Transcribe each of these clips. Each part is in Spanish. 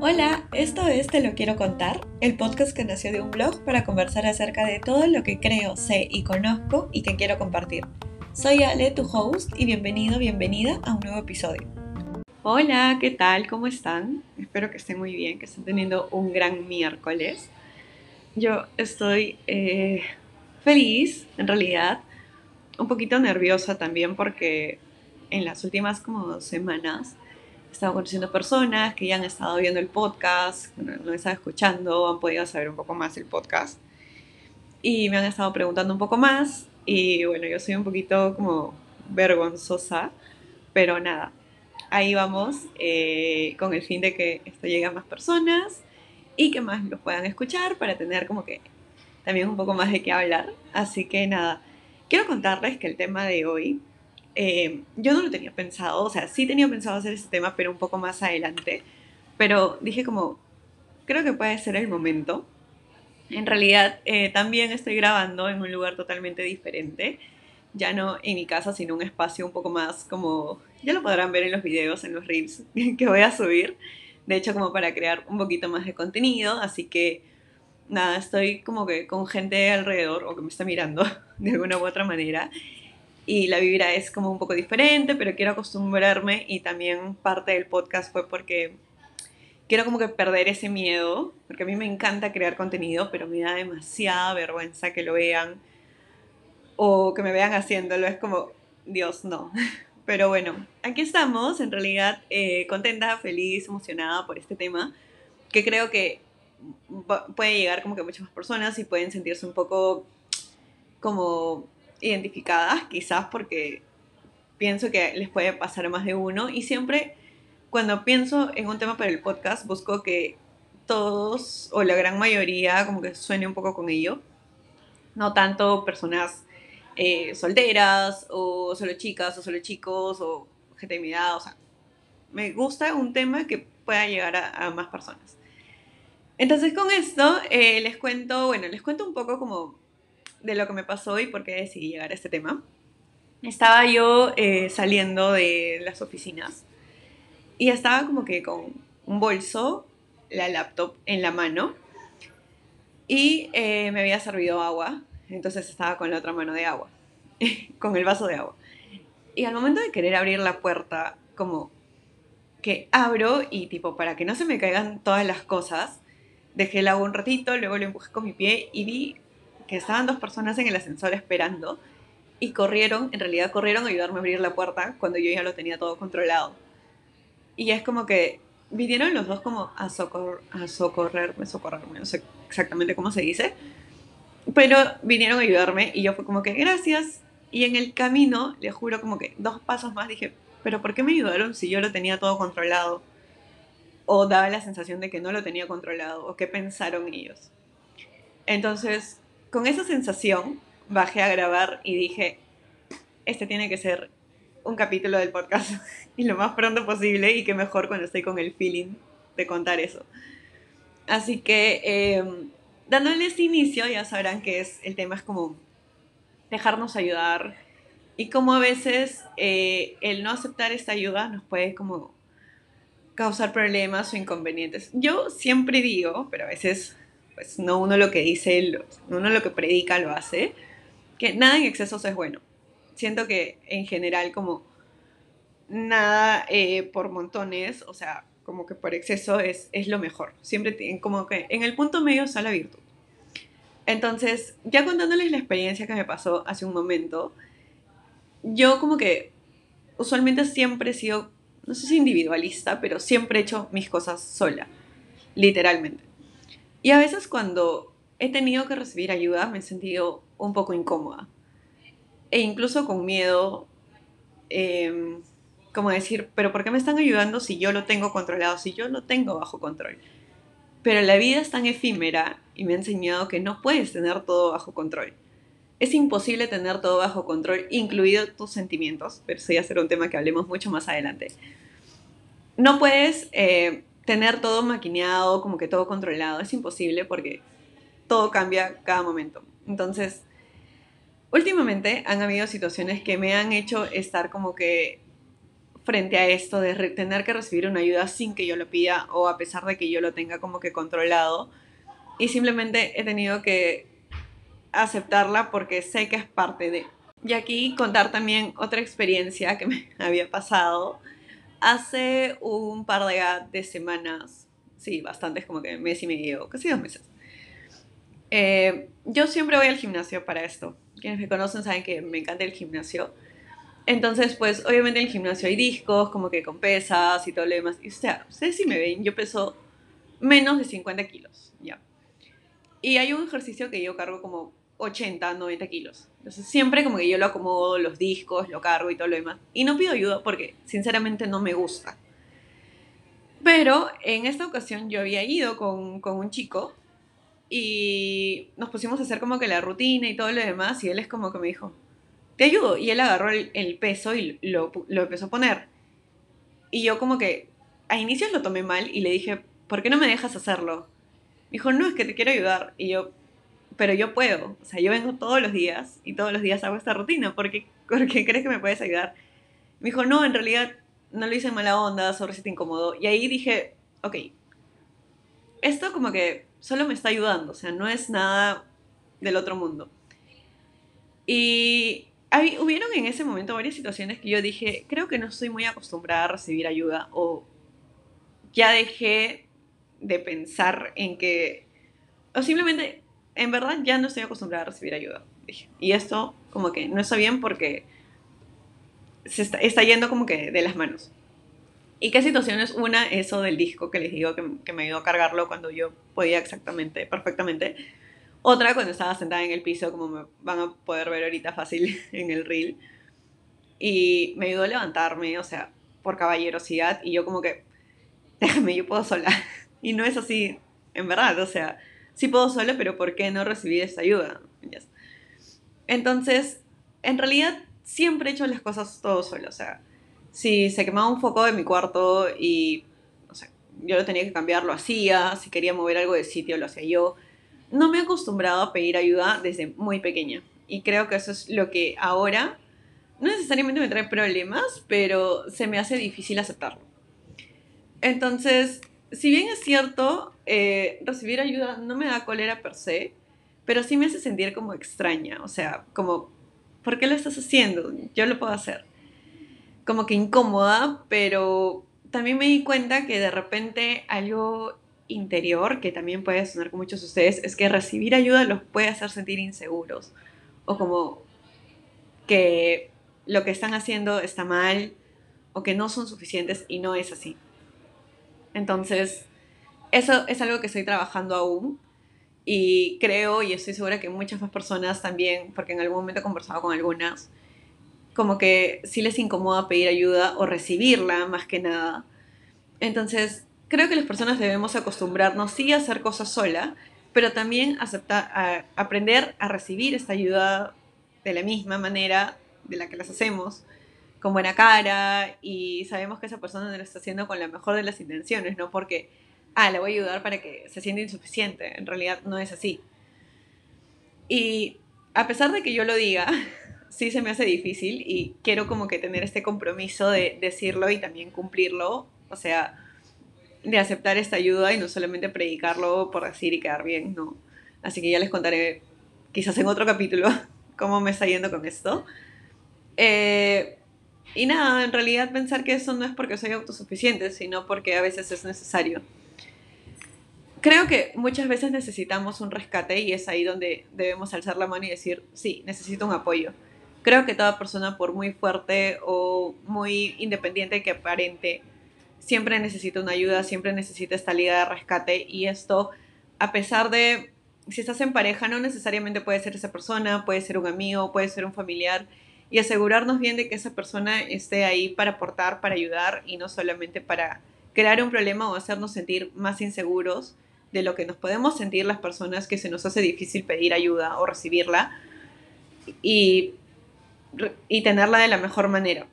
Hola, esto es Te lo quiero contar, el podcast que nació de un blog para conversar acerca de todo lo que creo, sé y conozco y que quiero compartir. Soy Ale, tu host, y bienvenido, bienvenida a un nuevo episodio. Hola, ¿qué tal? ¿Cómo están? Espero que estén muy bien, que estén teniendo un gran miércoles. Yo estoy eh, feliz, en realidad, un poquito nerviosa también porque en las últimas como semanas he estado conociendo personas que ya han estado viendo el podcast, bueno, lo han estado escuchando, han podido saber un poco más el podcast. Y me han estado preguntando un poco más. Y bueno, yo soy un poquito como vergonzosa, pero nada, ahí vamos eh, con el fin de que esto llegue a más personas y que más lo puedan escuchar para tener como que también un poco más de qué hablar. Así que nada, quiero contarles que el tema de hoy eh, yo no lo tenía pensado, o sea, sí tenía pensado hacer este tema, pero un poco más adelante. Pero dije como, creo que puede ser el momento. En realidad, eh, también estoy grabando en un lugar totalmente diferente. Ya no en mi casa, sino un espacio un poco más como, ya lo podrán ver en los videos, en los reels que voy a subir. De hecho, como para crear un poquito más de contenido. Así que, nada, estoy como que con gente alrededor o que me está mirando de alguna u otra manera y la vibra es como un poco diferente, pero quiero acostumbrarme y también parte del podcast fue porque quiero como que perder ese miedo, porque a mí me encanta crear contenido, pero me da demasiada vergüenza que lo vean o que me vean haciéndolo, es como, Dios, no. Pero bueno, aquí estamos, en realidad eh, contenta, feliz, emocionada por este tema, que creo que puede llegar como que a muchas más personas y pueden sentirse un poco como identificadas, quizás porque pienso que les puede pasar a más de uno. Y siempre cuando pienso en un tema para el podcast busco que todos o la gran mayoría como que suene un poco con ello, no tanto personas eh, solteras o solo chicas o solo chicos o gente de mi edad, o sea, me gusta un tema que pueda llegar a, más personas. Entonces con esto eh, les cuento, bueno, les cuento un poco como de lo que me pasó y por qué decidí llegar a este tema. Estaba yo eh, saliendo de las oficinas y estaba como que con un bolso, la laptop en la mano y eh, me había servido agua, entonces estaba con la otra mano de agua, con el vaso de agua. Y al momento de querer abrir la puerta, como que abro y tipo, para que no se me caigan todas las cosas, dejé el agua un ratito, luego lo empujé con mi pie y vi que estaban dos personas en el ascensor esperando y corrieron, en realidad corrieron a ayudarme a abrir la puerta cuando yo ya lo tenía todo controlado. Y es como que vinieron los dos como a, socor a socorrerme, socorrerme, no sé exactamente cómo se dice, pero vinieron a ayudarme y yo fue como que gracias. Y en el camino, les juro como que dos pasos más dije, pero ¿por qué me ayudaron si yo lo tenía todo controlado? O daba la sensación de que no lo tenía controlado, o qué pensaron ellos. Entonces, con esa sensación bajé a grabar y dije, este tiene que ser un capítulo del podcast y lo más pronto posible y que mejor cuando estoy con el feeling de contar eso. Así que em, dándoles inicio ya sabrán que es, el tema es como dejarnos ayudar y como a veces eh, el no aceptar esta ayuda nos puede como causar problemas o inconvenientes. Yo siempre digo, pero a veces pues no uno lo que dice, uno lo que predica lo hace, que nada en exceso es bueno. Siento que en general como nada eh, por montones, o sea, como que por exceso es, es lo mejor. Siempre como que en el punto medio está la virtud. Entonces, ya contándoles la experiencia que me pasó hace un momento, yo como que usualmente siempre he sido, no sé si individualista, pero siempre he hecho mis cosas sola, literalmente. Y a veces cuando he tenido que recibir ayuda me he sentido un poco incómoda. E incluso con miedo, em, como decir, pero ¿por qué me están ayudando si yo lo tengo controlado, si yo lo tengo bajo control? Pero la vida es tan efímera y me ha enseñado que no puedes tener todo bajo control. Es imposible tener todo bajo control, incluido tus sentimientos, pero eso ya será un tema que hablemos mucho más adelante. No puedes eh, tener todo maquineado, como que todo controlado, es imposible porque todo cambia cada momento. Entonces, últimamente han habido situaciones que me han hecho estar como que frente a esto de tener que recibir una ayuda sin que yo lo pida o a pesar de que yo lo tenga como que controlado. Y simplemente he tenido que aceptarla porque sé que es parte de. Y aquí contar también otra experiencia que me había pasado hace un par de, semanas, sí, bastantes, como que mes y medio, casi dos meses. Eh, yo siempre voy al gimnasio para esto. Quienes me conocen saben que me encanta el gimnasio. Entonces, pues, obviamente en el gimnasio hay discos, como que con pesas y todo lo demás. Y, o sea, ustedes si me ven, yo peso menos de 50 kilos, ya. Y hay un ejercicio que yo cargo como 80, 90 kilos. Entonces, siempre como que yo lo acomodo, los discos, lo cargo y todo lo demás. Y no pido ayuda porque, sinceramente, no me gusta. Pero en esta ocasión yo había ido con, con un chico y nos pusimos a hacer como que la rutina y todo lo demás y él es como que me dijo, te ayudo. Y él agarró el, peso y lo, lo, empezó a poner. Y yo como que a inicios lo tomé mal y le dije, ¿por qué no me dejas hacerlo? Me dijo, no, es que te quiero ayudar. Y yo, pero yo puedo. O sea, yo vengo todos los días y todos los días hago esta rutina. ¿Por qué, crees que me puedes ayudar? Me dijo, no, en realidad no lo hice en mala onda, sobre si te incomodó. Y ahí dije, ok, esto como que solo me está ayudando, o sea, no es nada del otro mundo. Y hubieron en ese momento varias situaciones que yo dije, creo que no estoy muy acostumbrada a recibir ayuda o ya dejé de pensar en que, o simplemente, en verdad ya no estoy acostumbrada a recibir ayuda. Y esto como que no está bien porque se está, está yendo como que de las manos. ¿Y qué situaciones? Una, eso del disco que les digo que, que, me ayudó a cargarlo cuando yo podía exactamente, perfectamente. Otra, cuando estaba sentada en el piso, como me van a poder ver ahorita fácil en el reel. Y me ayudó a levantarme, o sea, por caballerosidad. Y yo como que, déjame, yo puedo sola. Y no es así, en verdad, o sea, sí puedo sola, pero ¿por qué no recibí esta ayuda? Entonces, en realidad, siempre he hecho las cosas todo solo, o sea si se quemaba un foco en mi cuarto y yo lo tenía que cambiar, lo hacía. Si quería mover algo de sitio, lo hacía yo. No me he acostumbrado a pedir ayuda desde muy pequeña. Y creo que eso es lo que ahora no necesariamente me trae problemas, pero se me hace difícil aceptarlo. Entonces, si bien es cierto, eh, recibir ayuda no me da cólera per se, pero sí me hace sentir como extraña. O sea, como, ¿por qué lo estás haciendo? Yo lo puedo hacer como que incómoda, pero también me di cuenta que de repente algo interior, que también puede sonar con muchos de ustedes, es que recibir ayuda los puede hacer sentir inseguros o como que lo que están haciendo está mal o que no son suficientes y no es así. Entonces, eso es algo que estoy trabajando aún y creo y estoy segura que muchas más personas también, porque en algún momento he conversado con algunas, como que sí les incomoda pedir ayuda o recibirla más que nada. Entonces, creo que las personas debemos acostumbrarnos sí a hacer cosas sola, pero también aceptar, aprender a recibir esta ayuda de la misma manera de la que las hacemos, con buena cara y sabemos que esa persona no lo está haciendo con la mejor de las intenciones, no porque, ah, le voy a ayudar para que se sienta insuficiente. En realidad no es así. Y a pesar de que yo lo diga, sí se me hace difícil y quiero como que tener este compromiso de decirlo y también cumplirlo, o sea, de aceptar esta ayuda y no solamente predicarlo por decir y quedar bien, no. Así que ya les contaré quizás en otro capítulo cómo me está yendo con esto. Eh, y nada, en realidad pensar que eso no es porque soy autosuficiente, sino porque a veces es necesario. Creo que muchas veces necesitamos un rescate y es ahí donde debemos alzar la mano y decir, sí, necesito un apoyo creo que toda persona, por muy fuerte o muy independiente que aparente, siempre necesita una ayuda, siempre necesita esta liga de rescate. Y esto, a pesar de, si estás en pareja, no necesariamente puede ser esa persona, puede ser un amigo, puede ser un familiar y asegurarnos bien de que esa persona esté ahí para aportar, para ayudar y no solamente para crear un problema o hacernos sentir más inseguros de lo que nos podemos sentir las personas que se nos hace difícil pedir ayuda o recibirla. Y y tenerla de la mejor manera.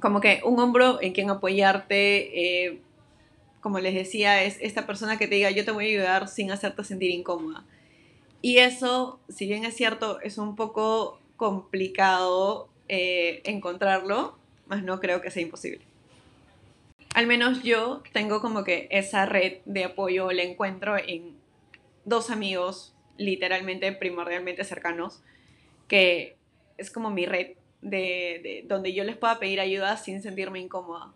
Como que un hombro en quien apoyarte, eh, como les decía, es esta persona que te diga yo te voy a ayudar sin hacerte sentir incómoda. Y eso, si bien es cierto, es un poco complicado eh, encontrarlo, más no creo que sea imposible. Al menos yo tengo como que esa red de apoyo la encuentro en dos amigos literalmente, primordialmente cercanos, que es como mi red de, donde yo les pueda pedir ayuda sin sentirme incómoda.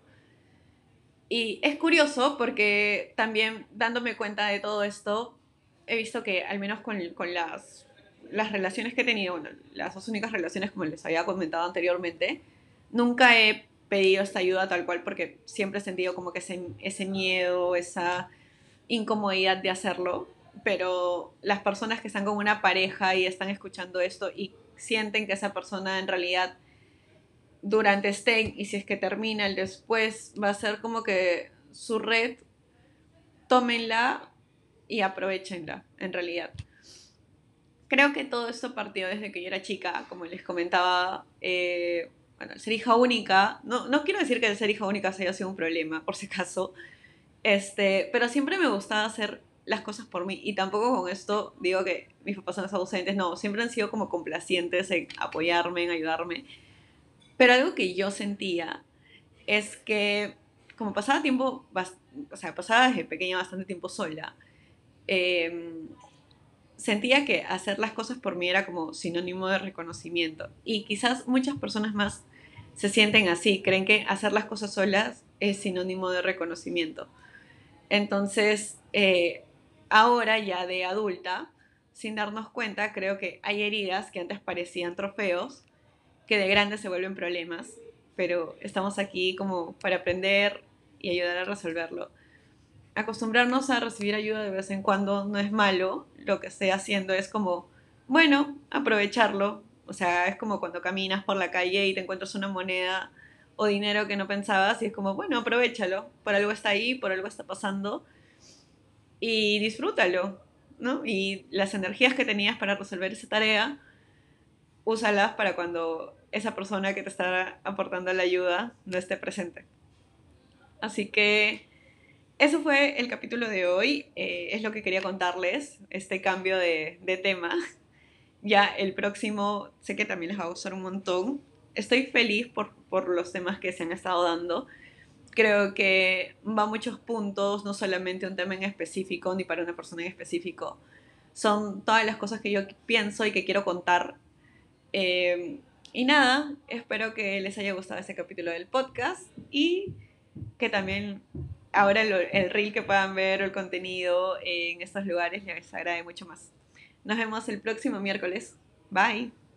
Y es curioso porque también dándome cuenta de todo esto, he visto que al menos con, con las, las relaciones que he tenido, las dos únicas relaciones como les había comentado anteriormente, nunca he pedido esta ayuda tal cual porque siempre he sentido como que ese, ese miedo, esa incomodidad de hacerlo. Pero las personas que están con una pareja y están escuchando esto y sienten que esa persona en realidad durante este y si es que termina el después va a ser como que su red, tómenla y aprovechenla en realidad. Creo que todo esto partió desde que yo era chica, como les comentaba, eh, bueno, ser hija única, no, no quiero decir que el ser hija única haya sido un problema, por si acaso, este, pero siempre me gustaba hacer las cosas por mí y tampoco con esto digo que mis papás son ausentes, no, siempre han sido como complacientes en apoyarme, en ayudarme pero algo que yo sentía es que como pasaba tiempo, o sea, pasaba desde pequeña bastante tiempo sola, em, sentía que hacer las cosas por mí era como sinónimo de reconocimiento. Y quizás muchas personas más se sienten así, creen que hacer las cosas solas es sinónimo de reconocimiento. Entonces, eh, ahora ya de adulta, sin darnos cuenta, creo que hay heridas que antes parecían trofeos que de grandes se vuelven problemas, pero estamos aquí como para aprender y ayudar a resolverlo. Acostumbrarnos a recibir ayuda de vez en cuando no es malo, lo que esté haciendo es como, bueno, aprovecharlo. O sea, es como cuando caminas por la calle y te encuentras una moneda o dinero que no pensabas y es como, bueno, aprovechalo, por algo está ahí, por algo está pasando y disfrútalo, ¿no? Y las energías que tenías para resolver esa tarea, úsalas para cuando esa persona que te está aportando la ayuda no esté presente. Así que eso fue el capítulo de hoy. Eh, es lo que quería contarles, este cambio de, tema. Ya el próximo sé que también les va a gustar un montón. Estoy feliz por, por los temas que se han estado dando. Creo que va a muchos puntos, no solamente un tema en específico ni para una persona en específico. Son todas las cosas que yo pienso y que quiero contar. Eh, y nada, espero que les haya gustado este capítulo del podcast y que también ahora el, el reel que puedan ver o el contenido en estos lugares les agrade mucho más. Nos vemos el próximo miércoles. Bye.